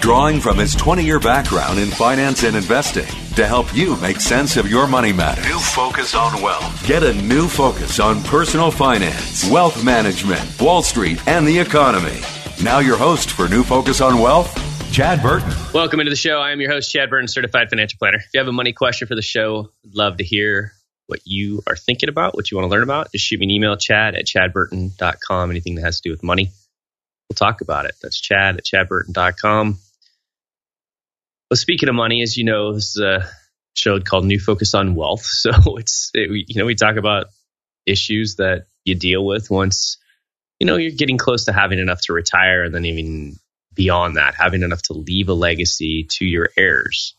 drawing from his 20 year background in finance and investing to help you make sense of your money matters. New Focus on Wealth. Get a new focus on personal finance, wealth management, Wall Street, and the economy. Now, your host for New Focus on Wealth, Chad Burton. Welcome into the show. I am your host, Chad Burton, certified financial planner. If you have a money question for the show, I'd love to hear what you are thinking about, what you want to learn about. Just shoot me an email, chad at chadburton.com, anything that has to do with money. We'll talk about it. That's chad at chadburton.com. Well, speaking of money, as you know, this is a show called New Focus on Wealth. So it's, it, you know, we talk about issues that you deal with once, you know, you're getting close to having enough to retire and then even beyond that, having enough to leave a legacy to your heirs,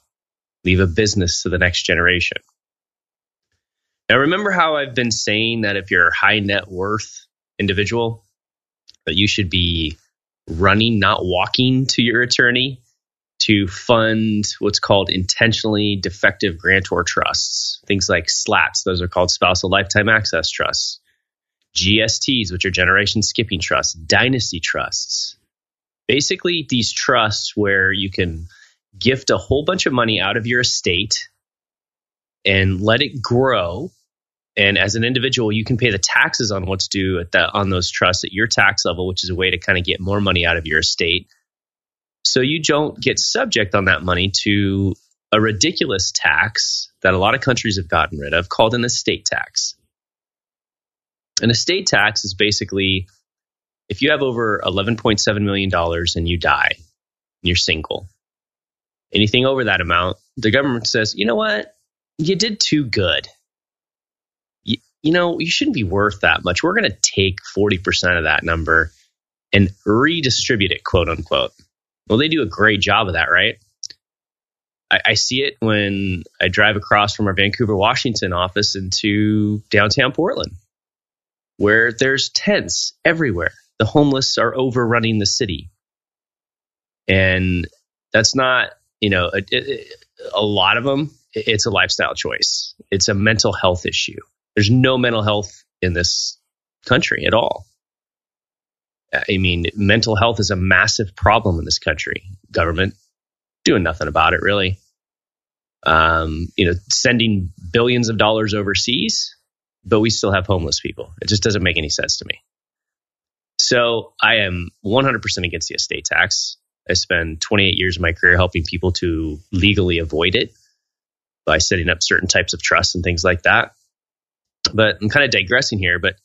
leave a business to the next generation. Now, remember how I've been saying that if you're a high net worth individual, that you should be running, not walking to your attorney to fund what's called intentionally defective grantor trusts. Things like SLATs, those are called spousal lifetime access trusts. GSTs, which are generation skipping trusts, dynasty trusts. Basically, these trusts where you can gift a whole bunch of money out of your estate and let it grow and as an individual, you can pay the taxes on what's due at that on those trusts at your tax level, which is a way to kind of get more money out of your estate. So you don't get subject on that money to a ridiculous tax that a lot of countries have gotten rid of called an estate tax. An estate tax is basically if you have over $11.7 million and you die and you're single, anything over that amount, the government says, you know what? You did too good you know, you shouldn't be worth that much. We're going to take 40% of that number and redistribute it, quote unquote. Well, they do a great job of that, right? I, I see it when I drive across from our Vancouver, Washington office into downtown Portland, where there's tents everywhere. The homeless are overrunning the city. And that's not, you know, a, a lot of them, it's a lifestyle choice, it's a mental health issue there's no mental health in this country at all. I mean, mental health is a massive problem in this country. Government doing nothing about it, really. Um, you know, sending billions of dollars overseas, but we still have homeless people. It just doesn't make any sense to me. So I am 100% against the estate tax. I spent 28 years of my career helping people to legally avoid it by setting up certain types of trusts and things like that but I'm kind of digressing here, but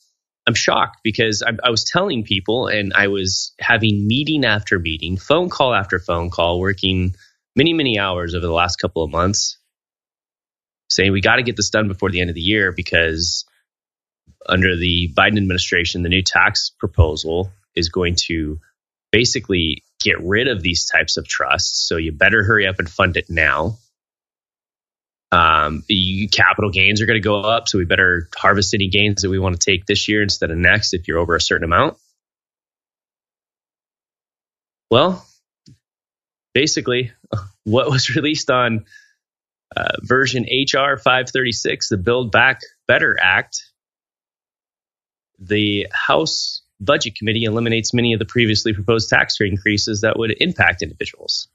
I'm shocked because I, I, was telling people and I was having meeting after meeting, phone call after phone call, working many, many hours over the last couple of months, saying we got to get this done before the end of the year because under the Biden administration, the new tax proposal is going to basically get rid of these types of trusts. So you better hurry up and fund it now um, you, capital gains are going to go up, so we better harvest any gains that we want to take this year instead of next if you're over a certain amount. Well, basically, what was released on uh, version HR 536, the Build Back Better Act, the House Budget Committee eliminates many of the previously proposed tax rate increases that would impact individuals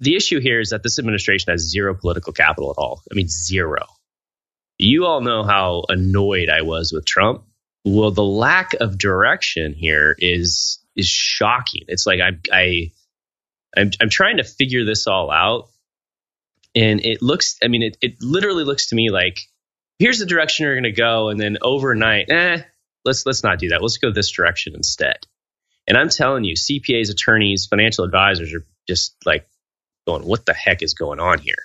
the issue here is that this administration has zero political capital at all. I mean, zero. You all know how annoyed I was with Trump. Well, the lack of direction here is is shocking. It's like I I I'm, I'm trying to figure this all out, And it looks, I mean, it, it literally looks to me like here's the direction you're going to go. And then overnight, eh, let's, let's not do that. Let's go this direction instead. And I'm telling you, CPAs, attorneys, financial advisors are just like going, what the heck is going on here?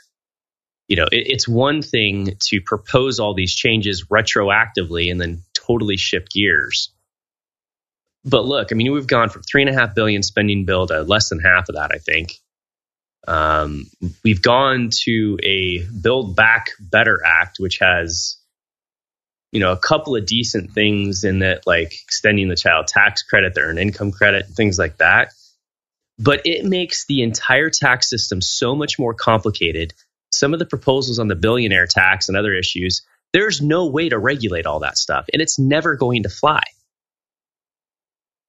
You know, it, it's one thing to propose all these changes retroactively and then totally shift gears. But look, I mean, we've gone from three and a half billion spending bill to less than half of that, I think. Um, we've gone to a Build Back Better Act, which has, you know, a couple of decent things in that, like extending the child tax credit, the earned income credit, things like that. But it makes the entire tax system so much more complicated. Some of the proposals on the billionaire tax and other issues, there's no way to regulate all that stuff, and it's never going to fly.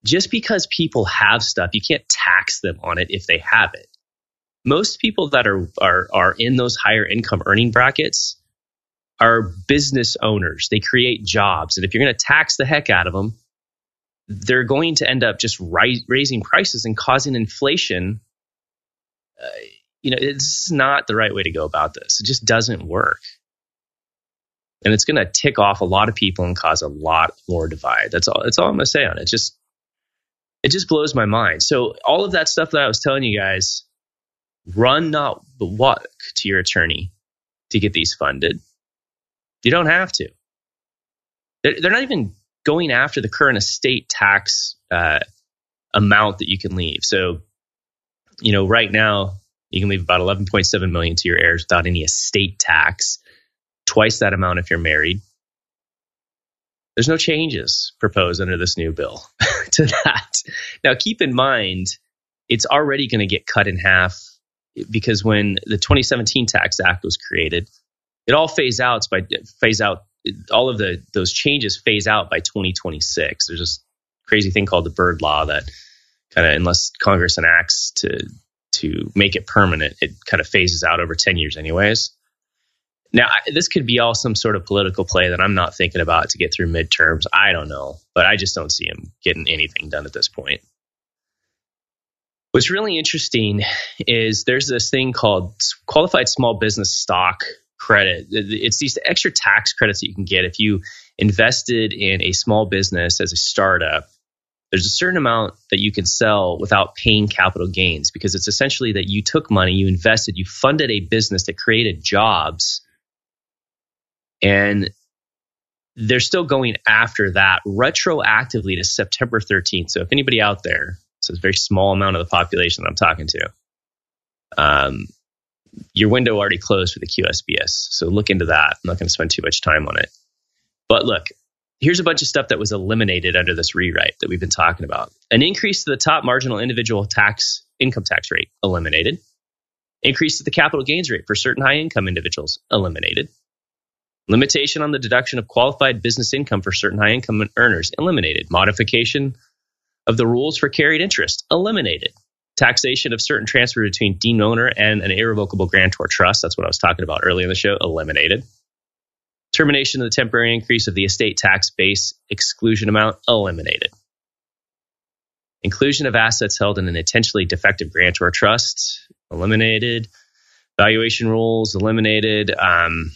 Just because people have stuff, you can't tax them on it if they have it most people that are are are in those higher income earning brackets are business owners. They create jobs, and if you're going to tax the heck out of them, they're going to end up just ri- raising prices and causing inflation. Uh, you know, it's not the right way to go about this. It just doesn't work. And it's going to tick off a lot of people and cause a lot more divide. That's all. That's all I'm going to say on it. Just, it just blows my mind. So all of that stuff that I was telling you guys, run not walk to your attorney to get these funded. You don't have to. They're, they're not even going after the current estate tax uh, amount that you can leave. So, you know, right now you can leave about 11.7 million to your heirs without any estate tax. Twice that amount if you're married. There's no changes proposed under this new bill to that. Now, keep in mind, it's already going to get cut in half because when the 2017 Tax Act was created, it all phase out by phase out all of the those changes phase out by 2026. There's this crazy thing called the Byrd Law that kind of unless Congress enacts to to make it permanent, it kind of phases out over 10 years anyways. Now, this could be all some sort of political play that I'm not thinking about to get through midterms. I don't know, but I just don't see him getting anything done at this point. What's really interesting is there's this thing called qualified small business stock credit. It's these extra tax credits that you can get if you invested in a small business as a startup. There's a certain amount that you can sell without paying capital gains because it's essentially that you took money, you invested, you funded a business that created jobs, and they're still going after that retroactively to September 13th. So if anybody out there so it's a very small amount of the population that I'm talking to. Um, your window already closed for the QSBS. So look into that. I'm not going to spend too much time on it. But look, here's a bunch of stuff that was eliminated under this rewrite that we've been talking about. An increase to the top marginal individual tax income tax rate eliminated. Increase to the capital gains rate for certain high income individuals eliminated. Limitation on the deduction of qualified business income for certain high income earners eliminated. Modification of the rules for carried interest eliminated. Taxation of certain transfer between deemed owner and an irrevocable grantor trust, that's what I was talking about earlier in the show, eliminated. Termination of the temporary increase of the estate tax base exclusion amount, eliminated. Inclusion of assets held in an intentionally defective grantor trust, eliminated. Valuation rules, eliminated. Um,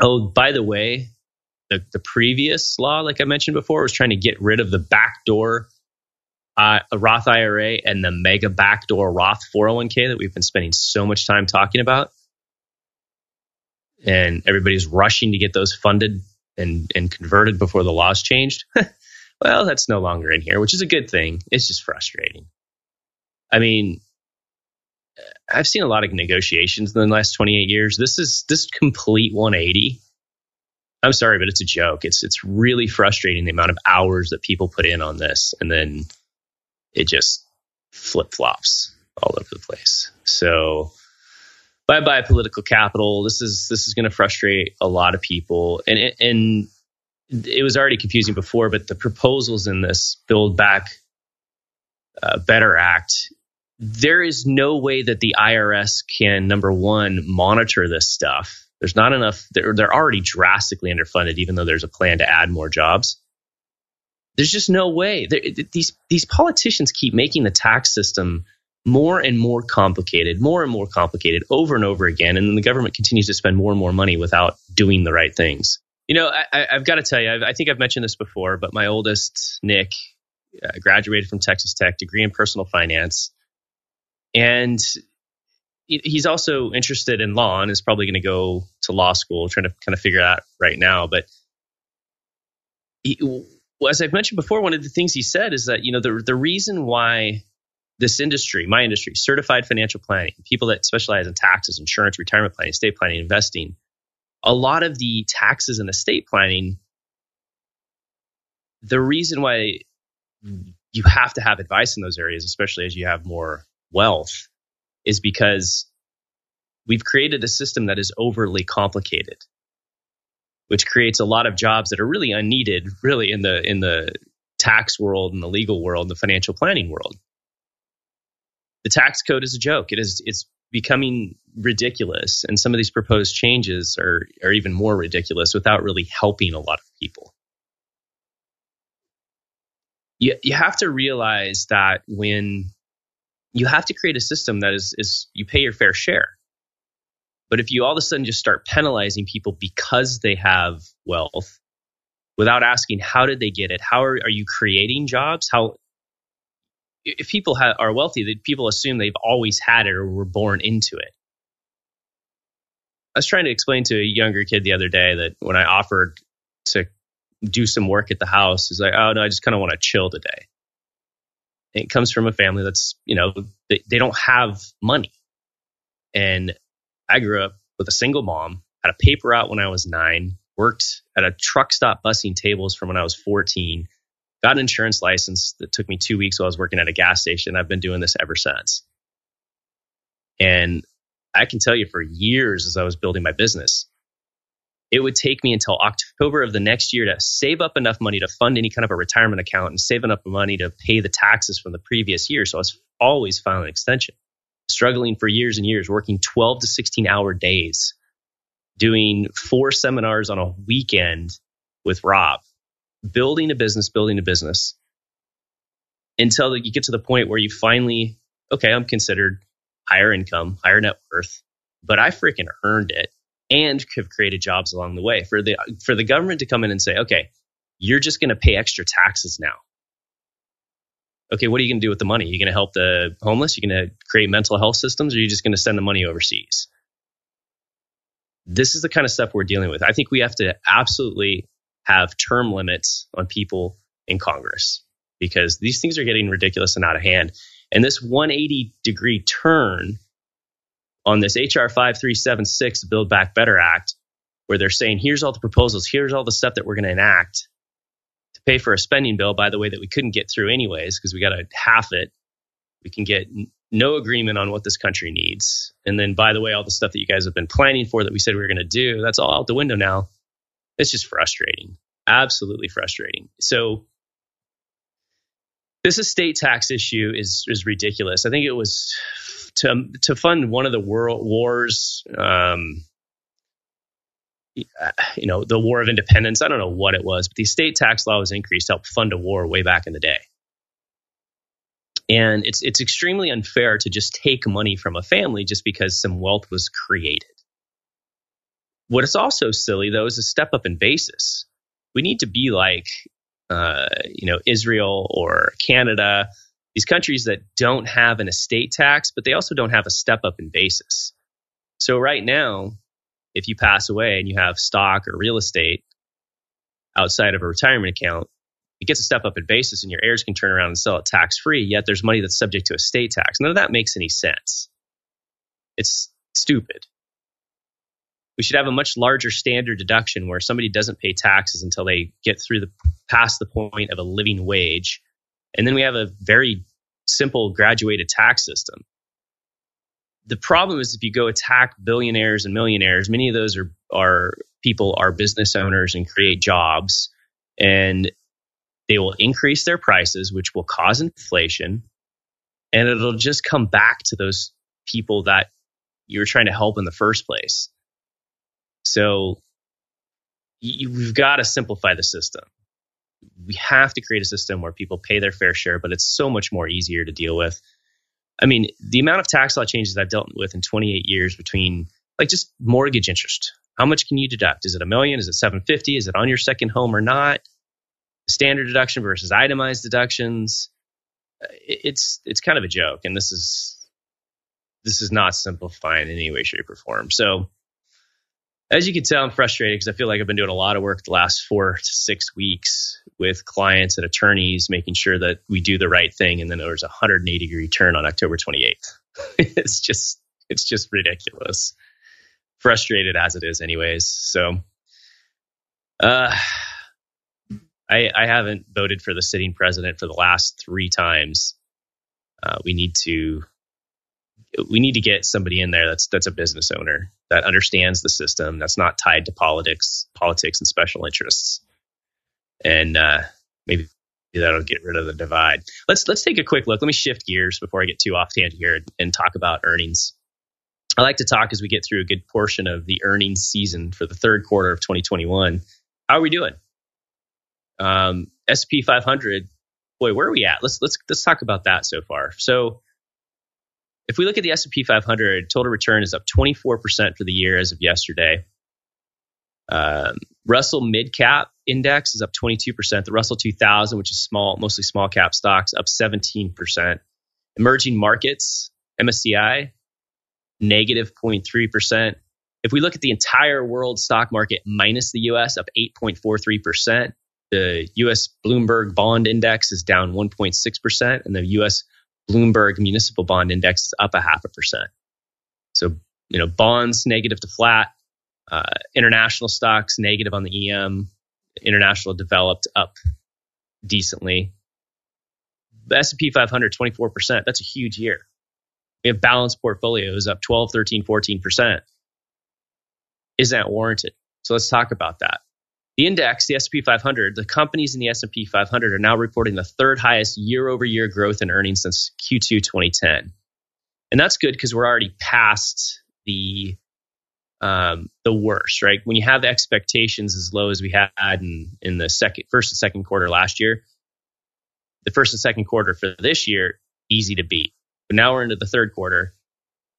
oh, by the way, the, the previous law, like I mentioned before, was trying to get rid of the backdoor uh, Roth IRA and the mega backdoor Roth 401k that we've been spending so much time talking about. And everybody's rushing to get those funded and, and converted before the laws changed. well, that's no longer in here, which is a good thing. It's just frustrating. I mean, I've seen a lot of negotiations in the last 28 years. This is this complete 180 I'm sorry, but it's a joke. It's it's really frustrating the amount of hours that people put in on this, and then it just flip flops all over the place. So bye bye political capital. This is this is going to frustrate a lot of people, and it, and it was already confusing before, but the proposals in this Build Back uh, Better Act. There is no way that the IRS can number one monitor this stuff there's not enough. They're, they're already drastically underfunded, even though there's a plan to add more jobs. There's just no way. these these politicians keep making the tax system more and more complicated, more and more complicated over and over again. And then the government continues to spend more and more money without doing the right things. You know, I, have got to tell you, I've, i think I've mentioned this before, but my oldest, Nick, uh, graduated from Texas Tech, degree in personal finance. And he's also interested in law and is probably going to go to law school, trying to kind of figure that out right now. But he, well, as I've mentioned before, one of the things he said is that, you know, the, the reason why this industry, my industry, certified financial planning, people that specialize in taxes, insurance, retirement planning, estate planning, investing, a lot of the taxes and estate planning, the reason why you have to have advice in those areas, especially as you have more wealth, is because we've created a system that is overly complicated, which creates a lot of jobs that are really unneeded, really in the in the tax world and the legal world, and the financial planning world the tax code is a joke. It is it's becoming ridiculous, and some of these proposed changes are are even more ridiculous without really helping a lot of people. You you have to realize that when you have to create a system that is is you pay your fair share. But if you all of a sudden just start penalizing people because they have wealth without asking how did they get it, how are, are you creating jobs, how if people ha- are wealthy, that people assume they've always had it or were born into it. I was trying to explain to a younger kid the other day that when I offered to do some work at the house, he's like, "Oh no, I just kind of want to chill today." And it comes from a family that's you know they, they don't have money, and I grew up with a single mom, had a paper out when I was nine, worked at a truck stop bussing tables from when I was fourteen got an insurance license that took me two weeks while I was working at a gas station. I've been doing this ever since. And I can tell you for years as I was building my business, it would take me until October of the next year to save up enough money to fund any kind of a retirement account and save enough money to pay the taxes from the previous year. So I was always filing an extension, struggling for years and years, working 12 to 16 hour days, doing four seminars on a weekend with Rob building a business, building a business until you get to the point where you finally, okay, I'm considered higher income, higher net worth, but I freaking earned it and have created jobs along the way. For the for the government to come in and say, okay, you're just going to pay extra taxes now. Okay, what are you going to do with the money? Are you going to help the homeless? Are you going to create mental health systems? Or are you just going to send the money overseas? This is the kind of stuff we're dealing with. I think we have to absolutely have term limits on people in Congress because these things are getting ridiculous and out of hand. And this 180 degree turn on this HR 5376 Build Back Better Act, where they're saying, here's all the proposals, here's all the stuff that we're going to enact pay for a spending bill, by the way, that we couldn't get through anyways, because we got to half it. We can get no agreement on what this country needs. And then, by the way, all the stuff that you guys have been planning for that we said we were going to do, that's all out the window now it's just frustrating. Absolutely frustrating. So this estate tax issue is is ridiculous. I think it was to to fund one of the world wars. Um, you know, the War of Independence. I don't know what it was, but the estate tax law was increased to help fund a war way back in the day. And it's it's extremely unfair to just take money from a family just because some wealth was created. What is also silly though is a step up in basis. We need to be like, uh, you know, Israel or Canada, these countries that don't have an estate tax, but they also don't have a step up in basis. So right now, if you pass away and you have stock or real estate outside of a retirement account, it gets a step up in basis and your heirs can turn around and sell it tax free, yet there's money that's subject to estate tax. None of that makes any sense. It's stupid we should have a much larger standard deduction where somebody doesn't pay taxes until they get through the past the point of a living wage. And then we have a very simple graduated tax system. The problem is if you go attack billionaires and millionaires, many of those are, are people are business owners and create jobs and they will increase their prices, which will cause inflation. And it'll just come back to those people that you're trying to help in the first place. So you, we've got to simplify the system. We have to create a system where people pay their fair share, but it's so much more easier to deal with. I mean, the amount of tax law changes I've dealt with in 28 years between like just mortgage interest. How much can you deduct? Is it a million? Is it 750? Is it on your second home or not? Standard deduction versus itemized deductions. It's it's kind of a joke, and this is this is not simplifying in any way, shape, or form. So, as you can tell, I'm frustrated because I feel like I've been doing a lot of work the last four to six weeks with clients and attorneys, making sure that we do the right thing. And then there was a 180 degree turn on October 28th. it's just it's just ridiculous frustrated as it is, anyways. So, uh, I, I haven't voted for the sitting president for the last three times. Uh, we need to we need to get somebody in there that's that's a business owner that understands the system that's not tied to politics politics and special interests and uh, maybe that'll get rid of the divide let's let's take a quick look let me shift gears before i get too off tangent here and talk about earnings I like to talk as we get through a good portion of the earnings season for the third quarter of 2021. How are we doing? Um, SP 500. Boy, where are we at? Let's let's let's talk about that so far. So, if we look at the S&P 500, total return is up 24% for the year as of yesterday. Um, Russell Mid Cap Index is up 22%. The Russell 2000, which is small, mostly small cap stocks, up 17%. Emerging markets MSCI negative 0.3%. If we look at the entire world stock market minus the US, up 8.43%. The US Bloomberg Bond Index is down 1.6%, and the US Bloomberg Municipal Bond Index is up a half a percent. So, you know, bonds negative to flat, uh, international stocks negative on the EM, international developed up decently. The S&P 500 24%, that's a huge year. We have balanced portfolios up 12, 13, 14%. Is that warranted? So let's talk about that. The index, the S&P 500, the companies in the S&P 500 are now reporting the third highest year-over-year growth in earnings since Q2 2010. And that's good because we're already past the um, the worst, right? When you have expectations as low as we had in, in the second, first and second quarter last year, the first and second quarter for this year, easy to beat. But now we're into the third quarter,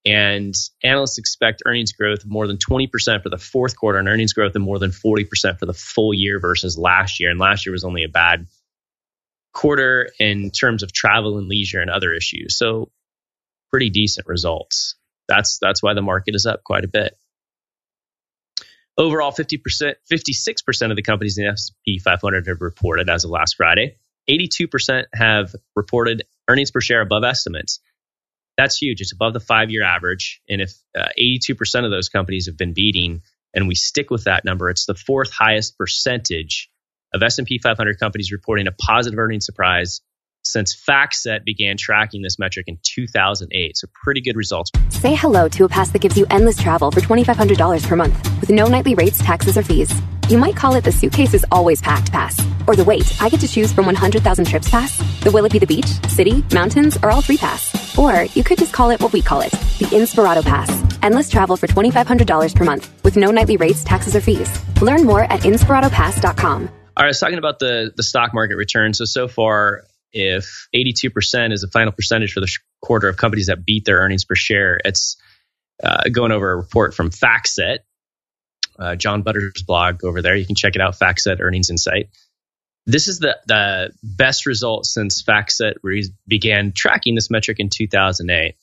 and analysts expect earnings growth of more than 20% for the fourth quarter and earnings growth of more than 40% for the full year versus last year. And last year was only a bad quarter in terms of travel and leisure and other issues. So pretty decent results. That's that's why the market is up quite a bit. Overall, 50%, 56% of the companies in the S&P 500 have reported as of last Friday. 82% have reported earnings per share above estimates. That's huge. It's above the five year average. And if uh, 82% of those companies have been beating and we stick with that number, it's the fourth highest percentage of S&P 500 companies reporting a positive earnings surprise since FactSet began tracking this metric in 2008. So pretty good results. Say hello to a pass that gives you endless travel for $2,500 per month with no nightly rates, taxes, or fees. You might call it the suitcase is always packed pass. Or the wait, I get to choose from 100,000 trips pass. The will it be the beach, city, mountains, or all three pass. Or you could just call it what we call it, the Inspirato Pass. Endless travel for $2,500 per month with no nightly rates, taxes, or fees. Learn more at inspiratopass.com. All right, I was talking about the, the stock market return. So, so far, if 82% is the final percentage for the quarter of companies that beat their earnings per share, it's uh, going over a report from FactSet, uh, John Butters' blog over there. You can check it out, FactSet Earnings Insight. This is the, the best result since FactSet re- began tracking this metric in 2008.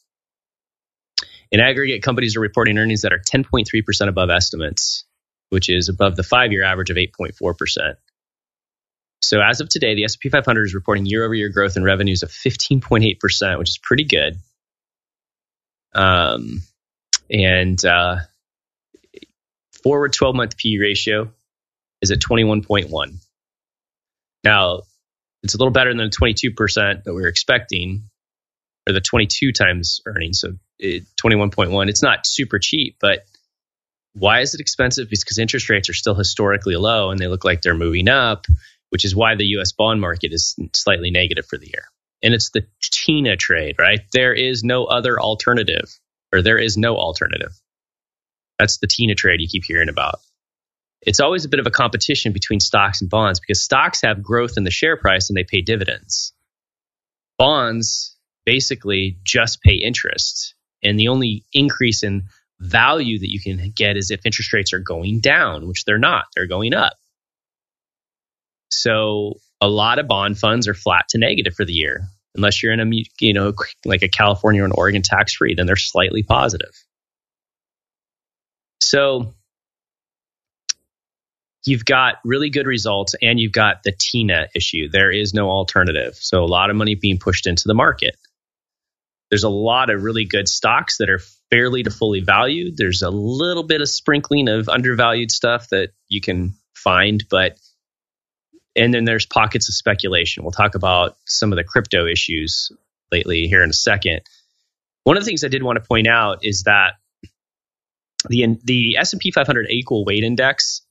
In aggregate, companies are reporting earnings that are 10.3% above estimates, which is above the five year average of 8.4%. So as of today, the S&P 500 is reporting year-over-year growth in revenues of 15.8%, which is pretty good. Um, and uh, forward 12-month PE ratio is at 21.1. Now, it's a little better than the 22% that we were expecting, or the 22 times earnings. So it, 21.1. It's not super cheap, but why is it expensive? Because interest rates are still historically low and they look like they're moving up which is why the US bond market is slightly negative for the year. And it's the TINA trade, right? There is no other alternative, or there is no alternative. That's the TINA trade you keep hearing about. It's always a bit of a competition between stocks and bonds because stocks have growth in the share price and they pay dividends. Bonds basically just pay interest. And the only increase in value that you can get is if interest rates are going down, which they're not, they're going up. So a lot of bond funds are flat to negative for the year. Unless you're in a, you know, like a California or an Oregon tax free, then they're slightly positive. So you've got really good results and you've got the TINA issue. There is no alternative. So a lot of money being pushed into the market. There's a lot of really good stocks that are fairly to fully valued. There's a little bit of sprinkling of undervalued stuff that you can find, but and then there's pockets of speculation. We'll talk about some of the crypto issues lately here in a second. One of the things I did want to point out is that the the S&P 500 equal weight index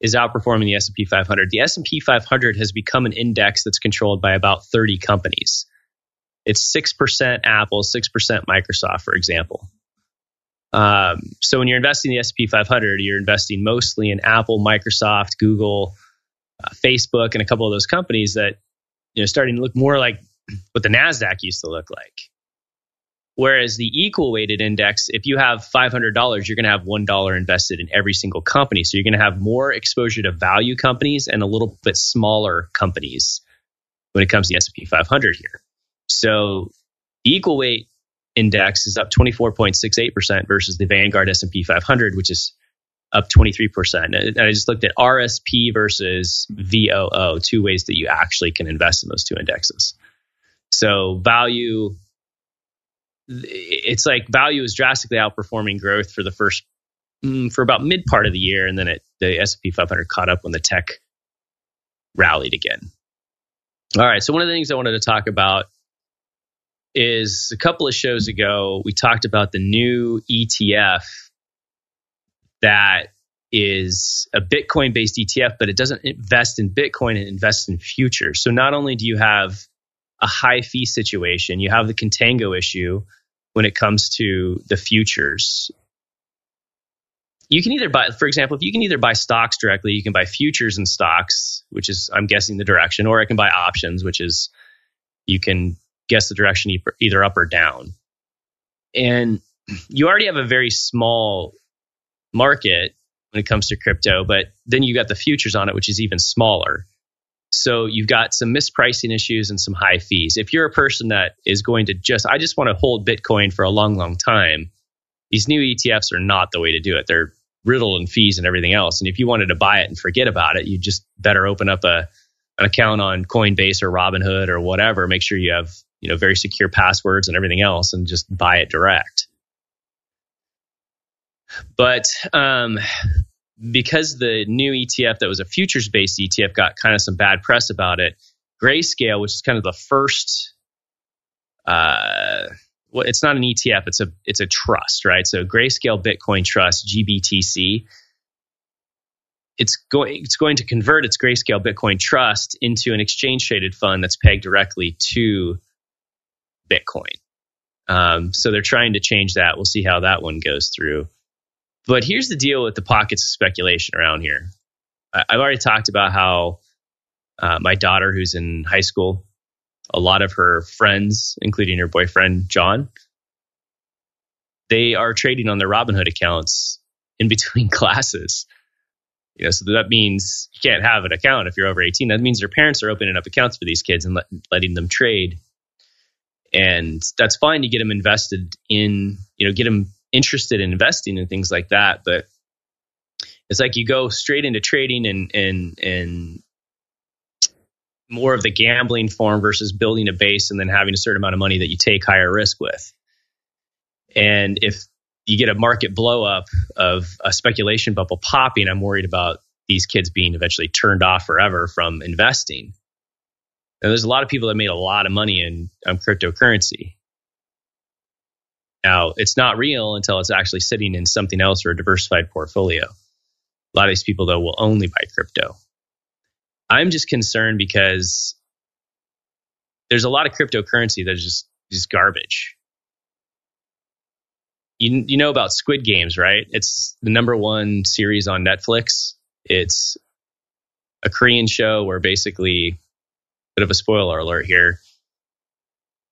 is outperforming the S&P 500. The S&P 500 has become an index that's controlled by about 30 companies. It's 6% Apple, 6% Microsoft, for example. Um, so when you're investing in the S&P 500, you're investing mostly in Apple, Microsoft, Google, Uh, Facebook, and a couple of those companies that you know starting to look more like what the Nasdaq used to look like. Whereas the equal weighted index, if you have $500, you're going to have $1 invested in every single company. So you're going to have more exposure to value companies and a little bit smaller companies when it comes to the S&P 500 here. So the equal weight index is up 24.68% versus the Vanguard S&P 500, which is up 23%. And I just looked at RSP versus VOO, two ways that you actually can invest in those two indexes. So value it's like value is drastically outperforming growth for the first mm, for about mid part of the year, and then it, the S P 500 caught up when the tech rallied again. All right, so one of the things I wanted to talk about is a couple of shows ago we talked about the new ETF that is a Bitcoin based ETF, but it doesn't invest in Bitcoin, it invests in futures. So not only do you have a high fee situation, you have the contango issue when it comes to the futures. You can either buy, for example, if you can either buy stocks directly, you can buy futures and stocks, which is, I'm guessing, the direction, or I can buy options, which is you can guess the direction either up or down. And you already have a very small market when it comes to crypto, but then you got the futures on it, which is even smaller. So you've got some mispricing issues and some high fees. If you're a person that is going to just, I just want to hold Bitcoin for a long, long time, these new ETFs are not the way to do it. They're riddled in fees and everything else. And if you wanted to buy it and forget about it, you just better open up a an account on Coinbase or Robinhood or whatever. Make sure you have you know very secure passwords and everything else, and just buy it direct. But um, because the new ETF that was a futures based ETF got kind of some bad press about it, Grayscale, which is kind of the first, uh, well, it's not an ETF, it's a it's a trust, right? So Grayscale Bitcoin Trust (GBTC). It's going it's going to convert its Grayscale Bitcoin Trust into an exchange traded fund that's pegged directly to Bitcoin. Um, so they're trying to change that. We'll see how that one goes through. But here's the deal with the pockets of speculation around here. I've already talked about how uh, my daughter, who's in high school, a lot of her friends, including her boyfriend John, they are trading on their Robinhood accounts in between classes. You know, so that means you can't have an account if you're over 18. That means their parents are opening up accounts for these kids and let, letting them trade. And that's fine to get them invested in, you know, get them interested in investing and things like that, but it's like you go straight into trading and and and more of the gambling form versus building a base and then having a certain amount of money that you take higher risk with. And if you get a market blow up of a speculation bubble popping, I'm worried about these kids being eventually turned off forever from investing. And there's a lot of people that made a lot of money in um, cryptocurrency. Now, it's not real until it's actually sitting in something else or a diversified portfolio. A lot of these people, though, will only buy crypto. I'm just concerned because there's a lot of cryptocurrency that is just, just garbage. You, you know about Squid Games, right? It's the number one series on Netflix. It's a Korean show where basically, bit of a spoiler alert here,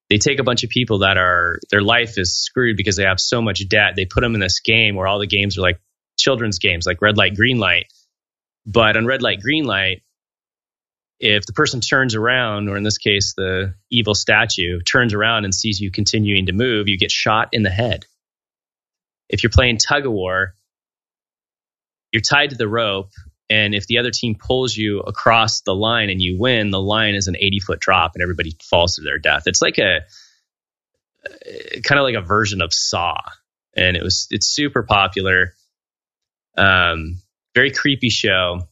they take a bunch of people that are their life is screwed because they have so much debt. They put them in this game where all the games are like children's games, like red light, green light. But on red light, green light, if the person turns around, or in this case, the evil statue turns around and sees you continuing to move, you get shot in the head. If you're playing tug of war, you're tied to the rope. And if the other team pulls you across the line and you win, the line is an 80 foot drop and everybody falls to their death. It's like a kind of like a version of Saw. And it was, it's super popular. Um, very creepy show.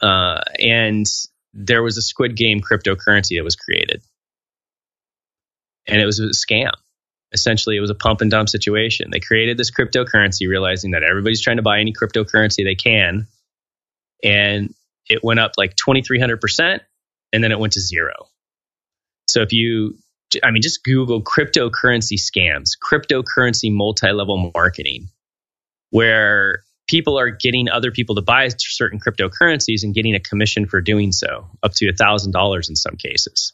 Uh, and there was a Squid Game cryptocurrency that was created. And it was a scam essentially it was a pump and dump situation. They created this cryptocurrency, realizing that everybody's trying to buy any cryptocurrency they can. And it went up like 2,300%, and then it went to zero. So if you, I mean, just Google cryptocurrency scams, cryptocurrency multi level marketing, where people are getting other people to buy certain cryptocurrencies and getting a commission for doing so, up to $1,000 in some cases.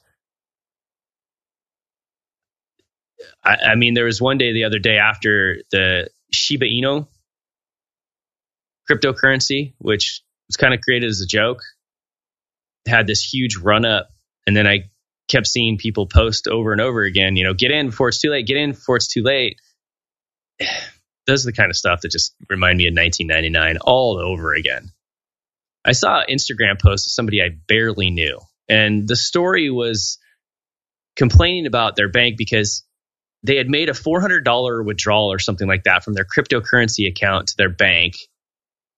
I, I mean, there was one day the other day after the Shiba Inu cryptocurrency, which was kind of created as a joke, had this huge run up. And then I kept seeing people post over and over again, you know, get in before it's too late, get in before it's too late. Those are the kind of stuff that just remind me of 1999 all over again. I saw an Instagram post of somebody I barely knew. And the story was complaining about their bank because they had made a $400 withdrawal or something like that from their cryptocurrency account to their bank.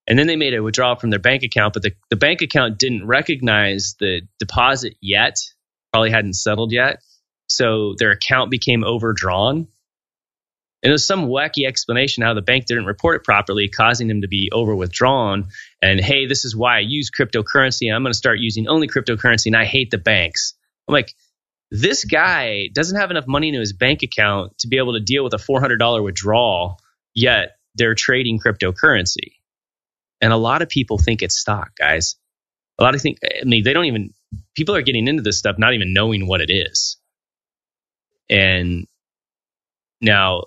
And then they made a withdrawal from their bank account, but the, the bank account didn't recognize the deposit yet, probably hadn't settled yet. So their account became overdrawn. And there's some wacky explanation how the bank didn't report it properly, causing them to be over withdrawn. And hey, this is why I use cryptocurrency. I'm going to start using only cryptocurrency, and I hate the banks. I'm like, this guy doesn't have enough money in his bank account to be able to deal with a $400 withdrawal, yet they're trading cryptocurrency. And a lot of people think it's stock, guys. A lot of think, I mean, they don't even, people are getting into this stuff not even knowing what it is. And now,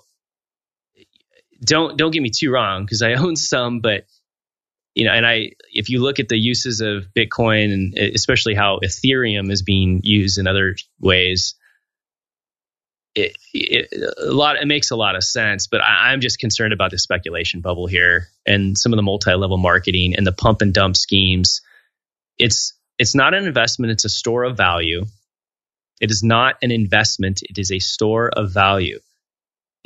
don't don't get me too wrong because I own some, but you know, and I, if you look at the uses of Bitcoin and especially how Ethereum is being used in other ways, it, it a lot it makes a lot of sense. But I, I'm just concerned about the speculation bubble here and some of the multi-level marketing and the pump and dump schemes. It's it's not an investment; it's a store of value. It is not an investment; it is a store of value.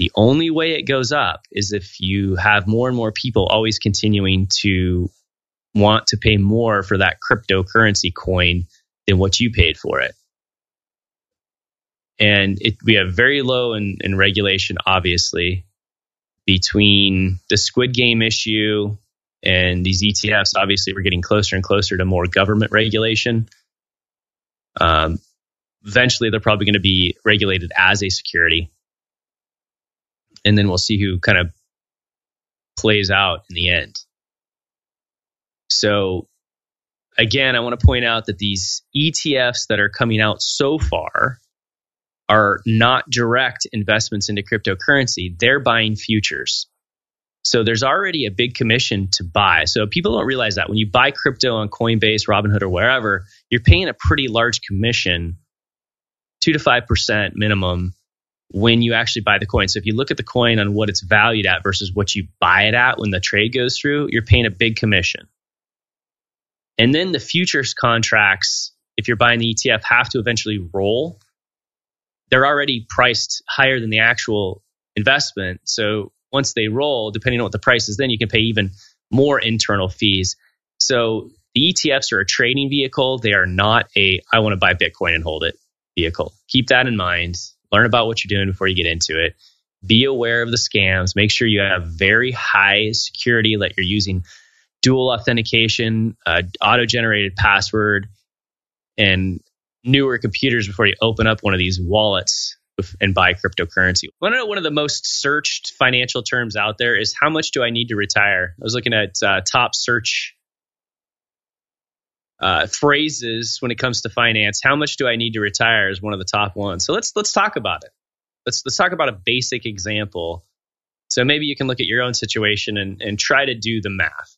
The only way it goes up is if you have more and more people always continuing to want to pay more for that cryptocurrency coin than what you paid for it. And it, we have very low in, in regulation, obviously, between the Squid Game issue and these ETFs. Obviously, we're getting closer and closer to more government regulation. Um, eventually, they're probably going to be regulated as a security and then we'll see who kind of plays out in the end. So, again, I want to point out that these ETFs that are coming out so far are not direct investments into cryptocurrency, they're buying futures. So there's already a big commission to buy. So people don't realize that when you buy crypto on Coinbase, Robinhood, or wherever, you're paying a pretty large commission, two to five percent minimum when you actually buy the coin. So if you look at the coin on what it's valued at versus what you buy it at when the trade goes through, you're paying a big commission. And then the futures contracts, if you're buying the ETF, have to eventually roll. They're already priced higher than the actual investment. So once they roll, depending on what the price is, then you can pay even more internal fees. So the ETFs are a trading vehicle. They are not a I want to buy Bitcoin and hold it vehicle. Keep that in mind learn about what you're doing before you get into it. Be aware of the scams. Make sure you have very high security, that you're using dual authentication, uh, auto generated password, and newer computers before you open up one of these wallets and buy cryptocurrency. To know one of the most searched financial terms out there is how much do I need to retire? I was looking at uh, top search uh, phrases when it comes to finance. How much do I need to retire is one of the top ones. So let's let's talk about it. Let's let's talk about a basic example. So maybe you can look at your own situation and, and try to do the math.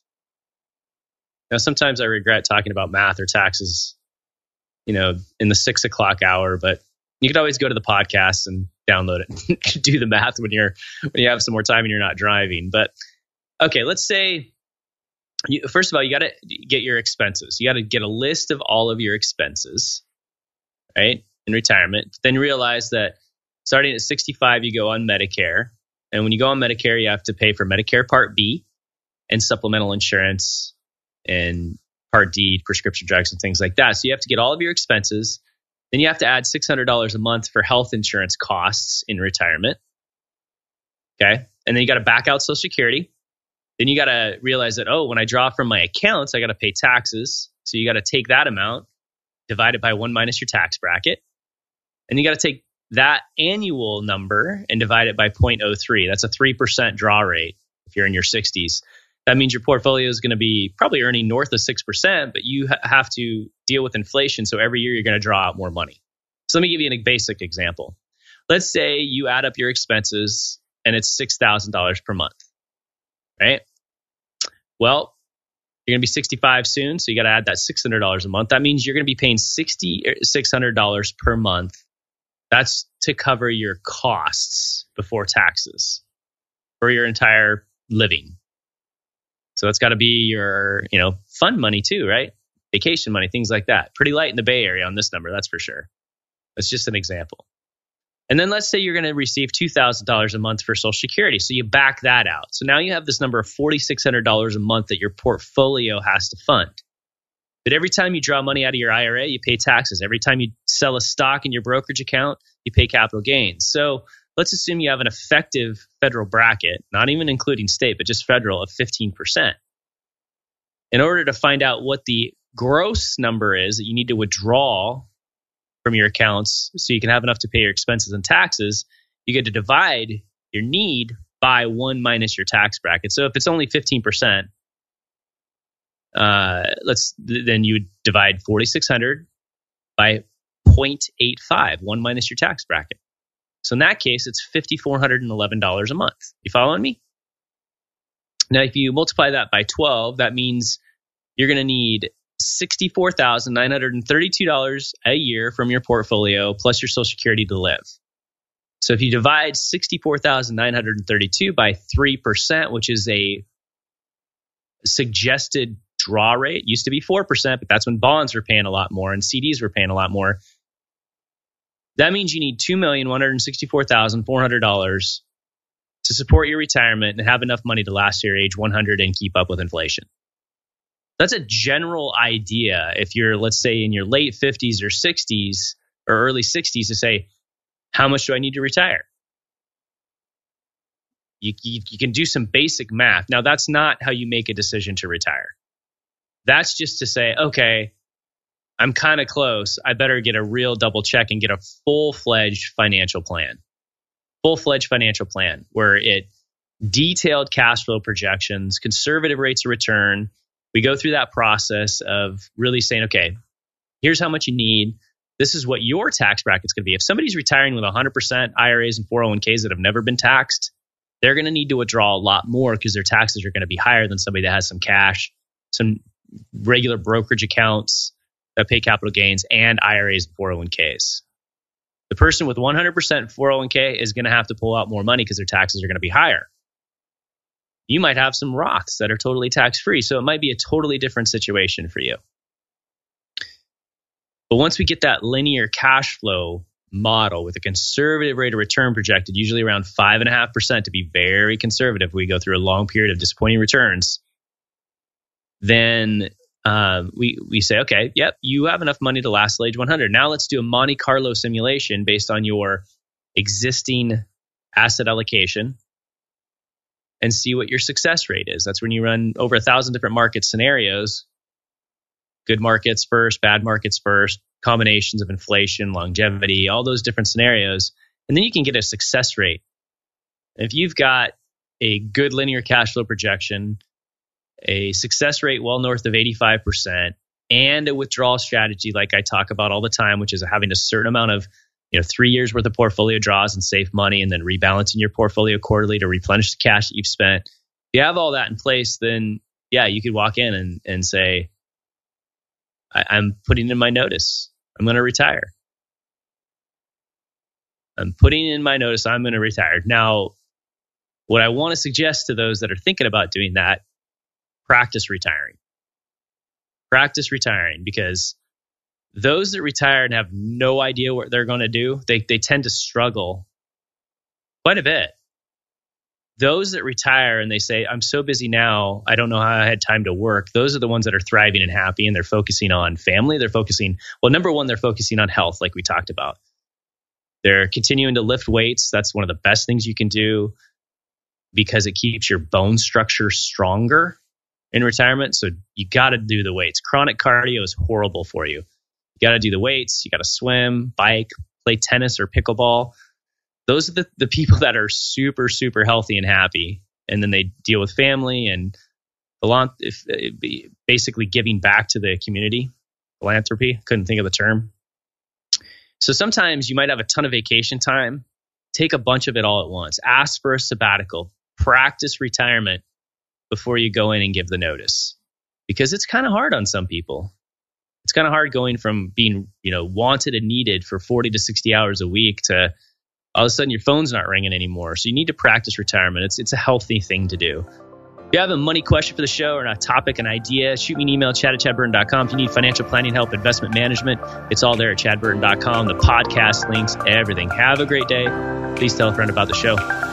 Now, sometimes I regret talking about math or taxes, you know, in the six o'clock hour, but you could always go to the podcast and download it, do the math when you're when you have some more time and you're not driving. But okay, let's say you, first of all, you got to get your expenses. You got to get a list of all of your expenses, right, in retirement. Then realize that starting at 65, you go on Medicare. And when you go on Medicare, you have to pay for Medicare Part B and supplemental insurance and Part D, prescription drugs, and things like that. So you have to get all of your expenses. Then you have to add $600 a month for health insurance costs in retirement. Okay. And then you got to back out Social Security then you got to realize that, oh, when I draw from my accounts, I got to pay taxes. So you got to take that amount, divide it by one minus your tax bracket. And you got to take that annual number and divide it by 0.03. That's a 3% draw rate if you're in your 60s. That means your portfolio is going to be probably earning north of 6%, but you ha- have to deal with inflation. So every year you're going to draw out more money. So let me give you a basic example. Let's say you add up your expenses and it's $6,000 per month right? Well, you're going to be 65 soon, so you got to add that $600 a month. That means you're going to be paying $600 er, per month. That's to cover your costs before taxes for your entire living. So that's got to be your, you know, fun money too, right? Vacation money, things like that. Pretty light in the Bay Area on this number, that's for sure. That's just an example. And then let's say you're going to receive $2,000 a month for Social Security. So you back that out. So now you have this number of $4,600 a month that your portfolio has to fund. But every time you draw money out of your IRA, you pay taxes. Every time you sell a stock in your brokerage account, you pay capital gains. So let's assume you have an effective federal bracket, not even including state, but just federal of 15%. In order to find out what the gross number is that you need to withdraw from your accounts so you can have enough to pay your expenses and taxes, you get to divide your need by one minus your tax bracket. So if it's only 15%, uh, let's then you would divide 4600 by 0.85, one minus your tax bracket. So in that case, it's $5,411 a month. You following me? Now, if you multiply that by 12, that means you're going to need $64,932 a year from your portfolio plus your social security to live. So if you divide 64,932 by 3%, which is a suggested draw rate, used to be 4%, but that's when bonds were paying a lot more and CDs were paying a lot more. That means you need $2,164,400 to support your retirement and have enough money to last your age 100 and keep up with inflation that's a general idea. If you're let's say in your late 50s or 60s or early 60s to say how much do i need to retire? You, you, you, can do some basic math. Now that's not how you make a decision to retire. That's just to say okay i'm kind of close. I better get a real double check and get a full-fledged financial plan. Full-fledged financial plan where it detailed cash flow projections conservative rates of return we go through that process of really saying, okay, here's how much you need. This is what your tax bracket's going to be. If somebody's retiring with 100% IRAs and 401ks that have never been taxed, they're going to need to withdraw a lot more because their taxes are going to be higher than somebody that has some cash, some regular brokerage accounts that pay capital gains, and IRAs and 401ks. The person with 100% 401k is going to have to pull out more money because their taxes are going to be higher you might have some Roths that are totally tax free. So it might be a totally different situation for you. But once we get that linear cash flow model with a conservative rate of return projected, usually around 5.5% to be very conservative, we go through a long period of disappointing returns, then um, we, we say, okay, yep, you have enough money to last till age 100. Now let's do a Monte Carlo simulation based on your existing asset allocation and see what your success rate is. That's when you run over a thousand different market scenarios good markets first, bad markets first, combinations of inflation, longevity, all those different scenarios. And then you can get a success rate. If you've got a good linear cash flow projection, a success rate well north of 85%, and a withdrawal strategy like I talk about all the time, which is having a certain amount of you know three years worth of portfolio draws and save money and then rebalancing your portfolio quarterly to replenish the cash that you've spent. If you have all that in place, then yeah, you could walk in and, and say, I, am putting in my notice. I'm going to retire. I'm putting in my notice. I'm going to retire. Now, what I want to suggest to those that are thinking about doing that, practice retiring. Practice retiring because those that retire and have no idea what they're going to do, they, they tend to struggle quite a bit. Those that retire and they say, I'm so busy now, I don't know how I had time to work. Those are the ones that are thriving and happy and they're focusing on family. They're focusing, well, number one, they're focusing on health, like we talked about. They're continuing to lift weights. That's one of the best things you can do because it keeps your bone structure stronger in retirement. So you got to do the weights. Chronic cardio is horrible for you. You got to do the weights. You got to swim, bike, play tennis or pickleball. Those are the, the people that are super, super healthy and happy. And then they deal with family and basically giving back to the community. Philanthropy. Couldn't think of the term. So sometimes you might have a ton of vacation time. Take a bunch of it all at once. Ask for a sabbatical. Practice retirement before you go in and give the notice because it's kind of hard on some people. It's kind of hard going from being, you know, wanted and needed for 40 to 60 hours a week to all of a sudden your phone's not ringing anymore. So you need to practice retirement. It's it's a healthy thing to do If you have a money question for the show or a topic, an idea, shoot me an email, chad at chadburton.com. If you need financial planning help, investment management, it's all there at chadburton.com. The podcast links, everything. Have a great day. Please tell a friend about the show.